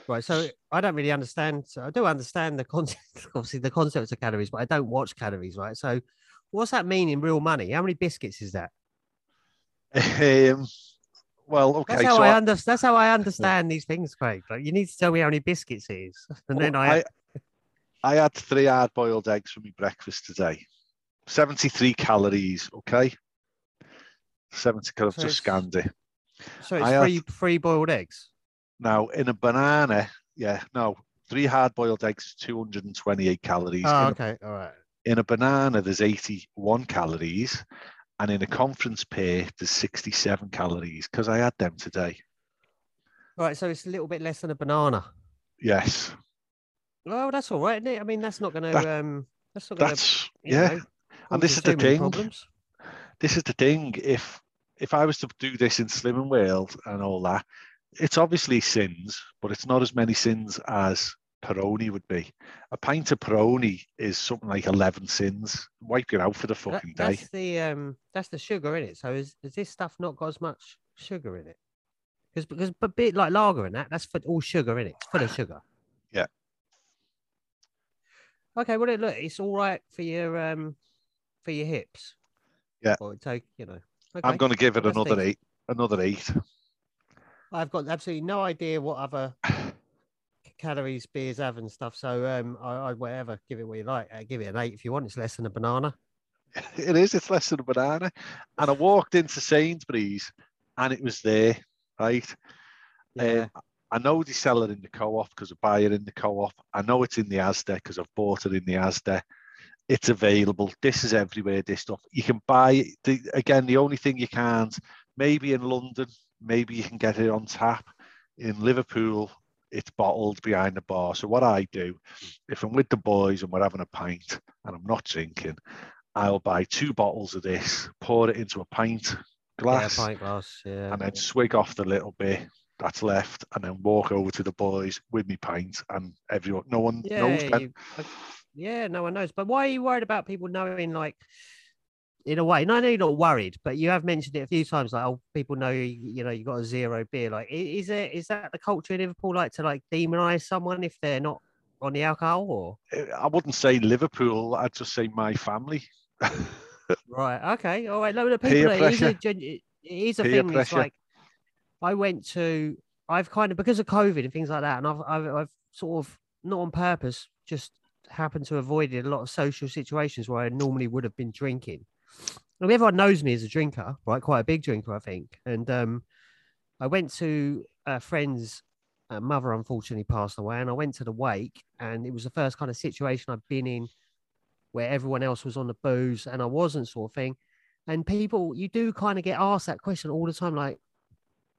Right. So I don't really understand. So I do understand the concept, obviously the concepts of calories, but I don't watch calories. Right. So what's that mean in real money? How many biscuits is that? Um, well, okay, That's how so I I, understand. That's how I understand these things, Craig. Like you need to tell me how many biscuits it is, and then I, I, I had three hard-boiled eggs for my breakfast today. 73 calories, okay? 70 calories, So just scanned it. so it's I had- three three boiled eggs. Now, in a banana, yeah, no, three hard-boiled eggs, 228 calories. Oh, in, a, okay. All right. in a banana, there's 81 calories. And in a conference pear, there's 67 calories because I had them today. All right. So it's a little bit less than a banana. Yes, Well, that's all right, isn't it? I mean, that's not going to. That- Um, that's not going to. yeah. and this is the thing. Problems. this is the thing. If if I was to do this in Slimming World and all that, it's obviously sins, but it's not as many sins as Peroni would be. A pint of Peroni is something like eleven sins. Wipe you out for the That- fucking day. that's the um, that's the sugar in it. So is, is this stuff not got as much sugar in it? Because because a bit like lager and that, that's for all sugar in it. It's full of sugar. Yeah. Okay, well, it- look, it's all right for your um, for your hips. Yeah. Or take you know. I'm going to give it another eight. Another eight. I've got absolutely no idea what other calories beers have and stuff. So um, I, I whatever, give it what you like. Uh, give it an eight if you want. It's less than a banana. It is. It's less than a banana. And I walked into Sainsbury's, and it was there. Right. Yeah. Um, I know they sell it in the co-op because I buy it in the co-op. I know it's in the Asda because I've bought it in the Asda. It's available. This is everywhere. This stuff you can buy. The, again, the only thing you can't, maybe in London, maybe you can get it on tap. In Liverpool, it's bottled behind the bar. So what I do, if I'm with the boys and we're having a pint and I'm not drinking, I'll buy two bottles of this, pour it into a pint glass Yeah, pint glass. Yeah. and then swig off the little bit that's left and then walk over to the boys with me pint and everyone no one yeah, knows you- yeah, no one knows. But why are you worried about people knowing, like, in a way? No, I know you're not worried, but you have mentioned it a few times, like, oh, people know, you, know, you got a zero beer. Like, is it is that the culture in Liverpool, like, to like demonize someone if they're not on the alcohol, or Eh, I wouldn't say Liverpool I'd just say my family right? Okay, all right. No, Peer people, it is a, it it is a Peer thing. It's like I went to, I've kind of because of COVID and things like that, and I've I've, I've sort of not on purpose, just happened to avoid a lot of social situations where I normally would have been drinking. And everyone knows me as a drinker, right? Quite a big drinker, I think. And um, I went to a friend's uh, mother, unfortunately, passed away, and I went to the wake, and it was the first kind of situation I'd been in where everyone else was on the booze and I wasn't, sort of thing. And people, you do kind of get asked that question all the time, like,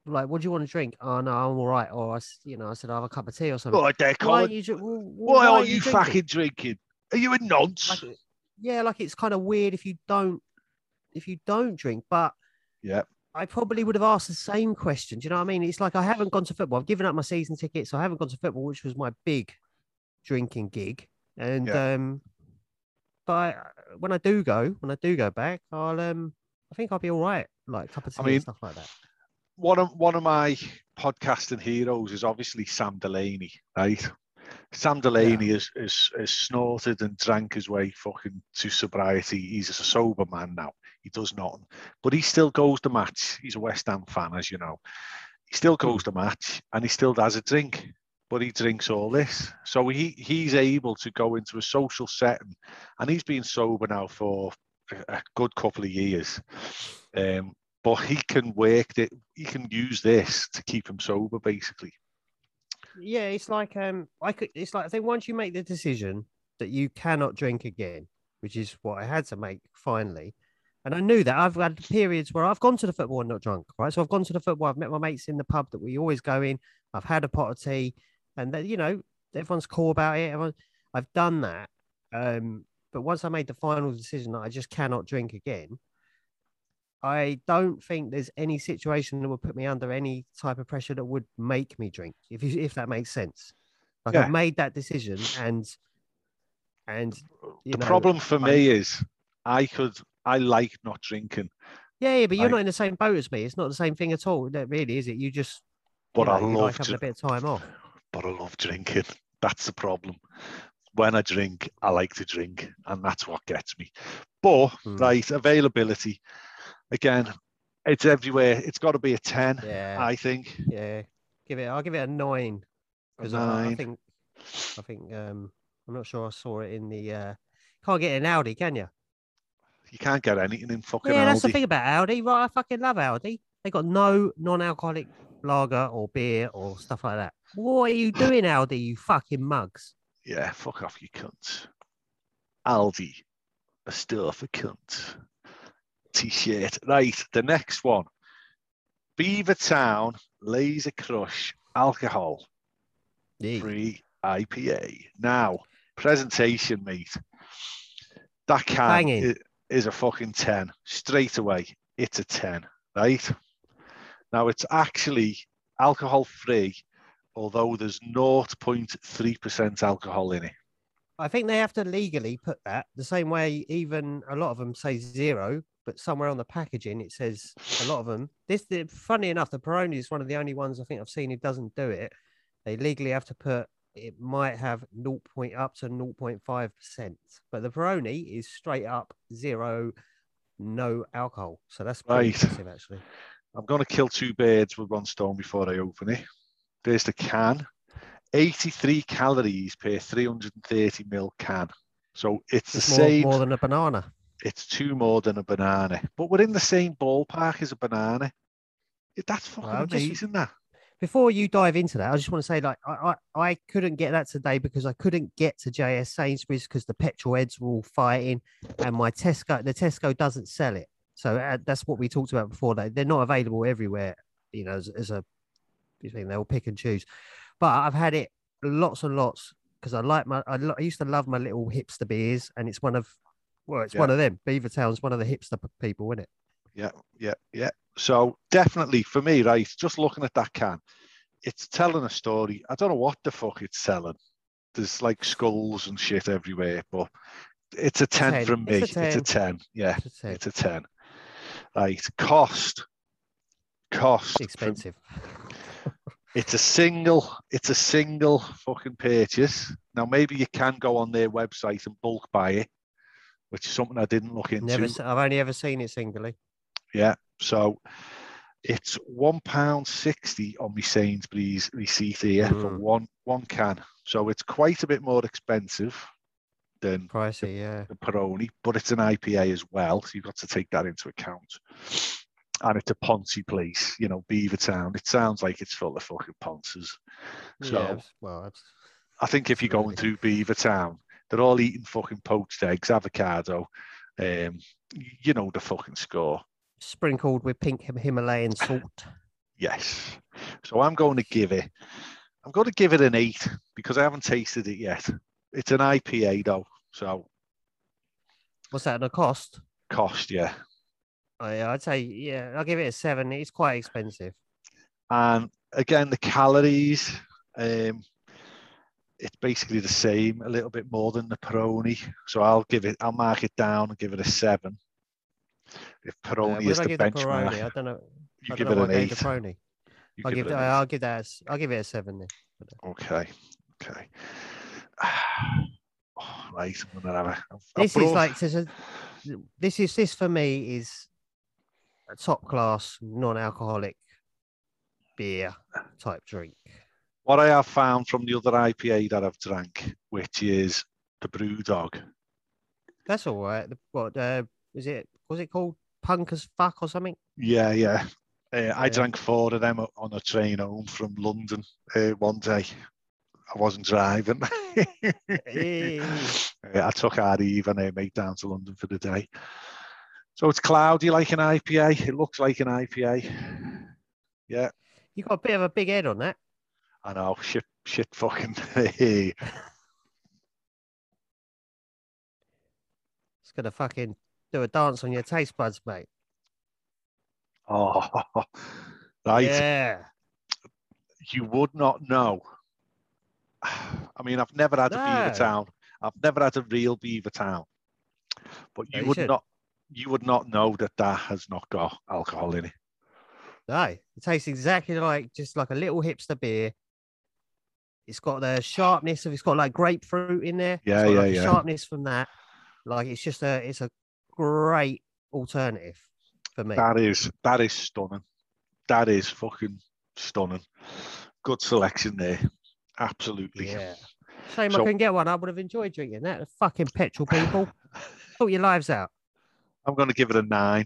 like, what do you want to drink? Oh no, I'm all right. Or I, you know, I said I have a cup of tea or something. oh there why aren't you? well, why are you drinking? fucking drinking are you in nonce Like, yeah, like it's kind of weird if you don't, if you don't drink. But yeah I probably would have asked the same question. Do you know what I mean? It's like I haven't gone to football. I've given up my season tickets. So I haven't gone to football, which was my big drinking gig. And Yeah. um, but I, when I do go, when I do go back, I'll um, I think I'll be all right. Like cup of tea I mean, and stuff like that. one of one of my podcasting heroes is obviously Sam Delaney, right? Sam Delaney has, is is snorted and drank his way fucking to sobriety. He's a sober man now. He does nothing, but he still goes to match. He's a West Ham fan, as you know. He still goes to match and he still does a drink, but he drinks all this. So he he's able to go into a social setting, and he's been sober now for a, a good couple of years. Um, but he can work it. He can use this to keep him sober, basically. Yeah, it's like um, I could. It's like I think once you make the decision that you cannot drink again, which is what I had to make finally, and I knew that I've had periods where I've gone to the football and not drunk, right? So I've gone to the football. I've met my mates in the pub that we always go in. I've had a pot of tea, and that you know everyone's cool about it. Everyone, I've done that. Um, but once I made the final decision that I just cannot drink again, I don't think there's any situation that would put me under any type of pressure that would make me drink, if you, if that makes sense. Like Yeah. I've made that decision, and and you the know, problem for I- me is I could I like not drinking, yeah, yeah, but you're I- not in the same boat as me. It's not the same thing at all, really, is it? You just, but you I know, you love like having a bit of time off. but I love drinking. That's the problem. When I drink, I like to drink, and that's what gets me. But Hmm. right, availability again, it's everywhere. It's got to be a ten, Yeah, I think. yeah. Give it. I'll give it a nine because I, I think I think um I'm not sure I saw it in the uh can't get an Aldi, can you? You can't get anything in fucking Yeah, that's the thing about Aldi, right? I fucking love Aldi. They got no non-alcoholic lager or beer or stuff like that. What are you doing, Aldi? You fucking mugs. Yeah, fuck off, you cunt. Aldi, a store for cunt. T-shirt. Right, the next one. Beaver Town Laser Crush Alcohol Yeah. Free IPA. Now, presentation, mate. That can Banging. Is a fucking 10. Straight away, it's a 10, right? Now, it's actually alcohol free, although there's 0.3% alcohol in it. I think they have to legally put that the same way. Even a lot of them say zero, but somewhere on the packaging it says a lot of them. This, the, funny enough, the Peroni is one of the only ones I think I've seen who doesn't do it. They legally have to put it might have 0. Point up to 0.5 percent, but the Peroni is straight up zero, no alcohol. So that's pretty Right. impressive, actually. I'm going to kill two birds with one stone before I open it. There's the can. 83 calories per 330 ml can. So it's the more, same. more than a banana. It's two more than a banana, but we're in the same ballpark as a banana. That's fucking Well, just- amazing. That Before you dive into that, I just want to say, like, I, I, I couldn't get that today because I couldn't get to JS Sainsbury's because the petrol heads were all fighting, and my Tesco, the Tesco doesn't sell it. So uh, that's what we talked about before. That they're not available everywhere. You know, as, as a thing, they'll pick and choose. But I've had it lots and lots because I like my. I, lo- I used to love my little hipster beers, and it's one of, well, it's one of them. Beavertown's one of the hipster people, isn't it? yeah, yeah, yeah. So definitely for me, right? Just looking at that can, it's telling a story. I don't know what the fuck it's selling. There's like skulls and shit everywhere, but it's a 10, 10. from me. It's a It's a 10. 10. Yeah, Just say it's a 10. Right. Cost. Cost. from- expensive. It's a single, it's a single fucking purchase. Now maybe you can go on their website and bulk buy it, which is something I didn't look into. Never. I've only ever seen it singly. Yeah. So it's one pound sixty on my Sainsbury's receipt here for Mm. one one can. So it's quite a bit more expensive than Pricey, yeah. the Peroni, but it's an IPA as well, so you've got to take that into account. And it's a Ponzi place, you know, Beavertown. It sounds like it's full of fucking Ponces. So yeah, well, abs- I think if you're going through Beavertown, they're all eating fucking poached eggs, avocado. Um, you know the fucking score. Sprinkled with pink Himalayan salt. Yes. So I'm going to give it. I'm going to give it an eight because I haven't tasted it yet. It's an IPA though, so What's that? The cost? cost yeah. I, I'd say, yeah, I'll give it a seven. It's quite expensive. And again, the calories. Um, it's basically the same, a little bit more than the Peroni. So I'll give it, I'll mark it down and give it a seven. If Peroni what is the benchmark? I don't know. you I give it an what I gave eight. Peroni. I'll give it it. I'll give that. a I'll give it a seven. Then. Okay, okay. Oh, right, I'm gonna have a. I've This is like this is, this is this for me is a top class non-alcoholic beer type drink. what I have found from the other IPA that I've drank, which is the BrewDog. That's all right. The- What uh, was it? Was it called Punk as fuck or something? Yeah, yeah. Uh, I drank four of them on a train home from London uh, one day. I wasn't driving. Eh, Uh, I took our Eve and her mate down to London for the day. So it's cloudy like an IPA. It looks like an IPA. Yeah, you got a bit of a big head on that. I know. Shit, shit, fucking. It's gonna fucking do a dance on your taste buds, mate. oh, right. Yeah. You would not know. I mean, I've never had a Beaver No. Town. I've never had a real Beavertown. But No, you you would should. not. You would not know that that has not got alcohol in it. No, it tastes exactly like just like a little hipster beer. It's got the sharpness of it's got like grapefruit in there. Yeah, yeah, like, yeah. Sharpness from that. Like it's just a it's a great alternative for me. That is that is stunning. That is fucking stunning. Good selection there. Absolutely. Yeah. Shame So- I couldn't get one. I would have enjoyed drinking that. The fucking petrol people. Sort your lives out. I'm going to give it a nine.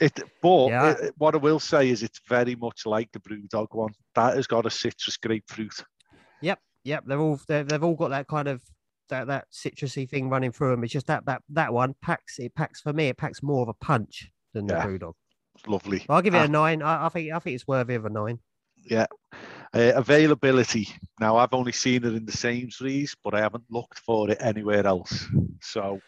It, but Yeah. it- what I will say is it's very much like the BrewDog one. That has got a citrus grapefruit. Yep, yep. they're all they're, they've all got that kind of that that citrusy thing running through them. It's just that that that one packs it packs for me. It packs more of a punch than Yeah. the BrewDog. Lovely. I'll give it Ah. a nine. I, I think I think it's worthy of a nine. Uh, availability. Now I've only seen it in the Sainsbury's, but I haven't looked for it anywhere else. So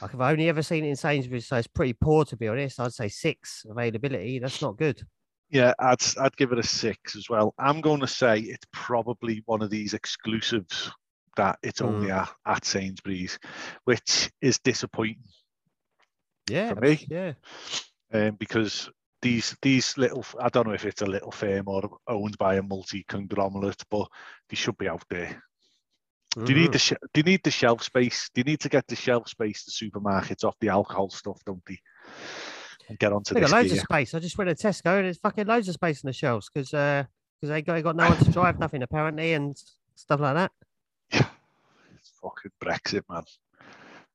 Like I've only ever seen it in Sainsbury's, so it's pretty poor to be honest. I'd say six availability. That's not good. yeah, I'd I'd give it a six as well. I'm going to say it's probably one of these exclusives that it's only at, at Sainsbury's, which is disappointing Yeah, For me? Yeah, um, because these these little I don't know if it's a little firm or owned by a multi conglomerate, but they should be out there. Do you need Mhm. the sh- do you need the shelf space? Do you need to get the shelf space the supermarkets off the alcohol stuff, don't they? And get onto They this got loads gear. of space. I just went to Tesco and there's fucking loads of space in the shelves because uh because they got, they got no one to drive nothing apparently and stuff like that. Fucking Brexit, man.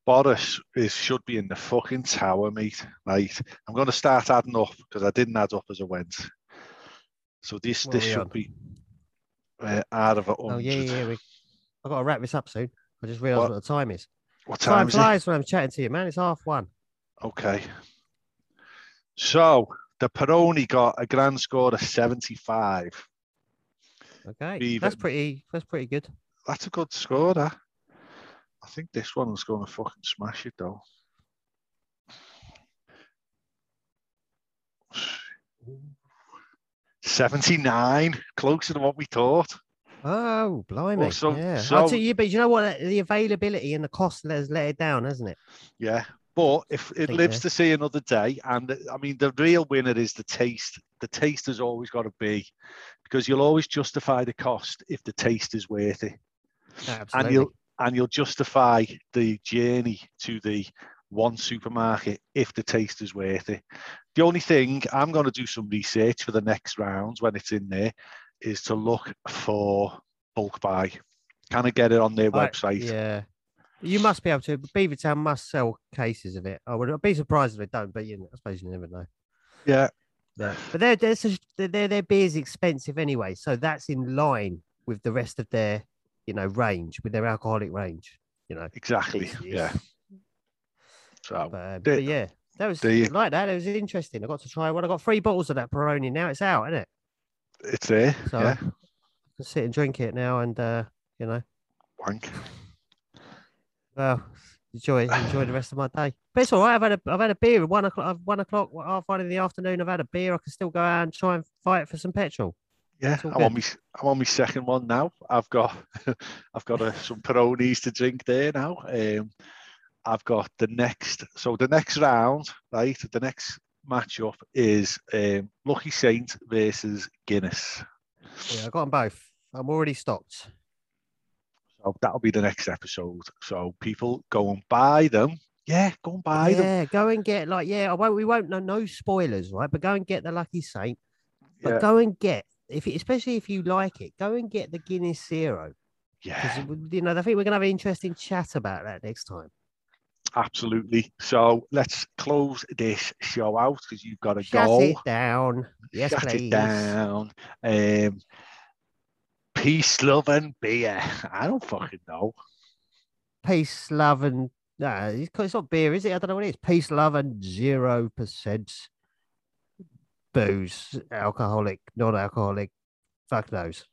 Boris is should be in the fucking tower, mate. Right, I'm going to start adding up because I didn't add up as I went. So this What this should on? be uh, out of a Oh hundred. yeah, yeah. yeah, We, I got to wrap this up soon. I just realised What? what the time is. What Time time is it? flies when I'm chatting to you, man. It's half one. Okay. So the Peroni got a grand score of 75. Okay, that's pretty. That's pretty good. That's a good score, that. I think this one's going to fucking smash it, though. Seventy-nine, closer to what we thought. Oh, blimey! Oh, so- yeah, so- I'll tell you, but you know what? The availability and the cost has let it down, hasn't it? Yeah, but if it lives to see another day, and I mean, the real winner is the taste. The taste has always got to be, because you'll always justify the cost if the taste is worth it. and Absolutely. you'll and you'll justify the journey to the one supermarket if the taste is worth it. The only thing I'm going to do some research for the next rounds when it's in there is to look for bulk buy. Can I get it on their I- website? Yeah. You must be able to. Beavertown must sell cases of it. I would be surprised if they don't, but you know, I suppose you never know. Yeah, Yeah. But their their their their beer's expensive anyway, so that's in line with the rest of their you know range with their alcoholic range. You know. exactly. It's- Yeah. So But, the- but yeah, that was the- like that. It was interesting. I got to try one. I got three bottles of that Peroni. Now it's out, isn't it? it's there. So yeah. I can sit and drink it now, and uh, you know, Wank. well, enjoy enjoy the rest of my day. But it's all right. I've had a I've had a beer at one o'clock. One o'clock, half one in the afternoon. I've had a beer. I can still go out and try and fight for some petrol. Yeah, I'm on my I'm on my second one now. I've got I've got uh, some Peronis to drink there now. Um, I've got the next so the next round, right? The next matchup is um, Lucky Saint versus Guinness. Yeah, I got them both. I'm already stocked. So that'll be the next episode. So people go and buy them. Yeah, go and buy them. yeah, go and get like yeah. I won't. We won't know no spoilers, right? But go and get the Lucky Saint. But Yeah, go and get if especially if you like it, go and get the Guinness Zero yeah, you know I think we're gonna have an interesting chat about that next time. absolutely. So let's close this show out because you've got to Shut go. it down. Yes, Shut please. it down. Um, peace, love, and beer. I don't fucking know. Peace, love, and no, it's it's not beer, is it? I don't know what it is. Peace, love, and zero percent booze, alcoholic, non-alcoholic. Fuck knows.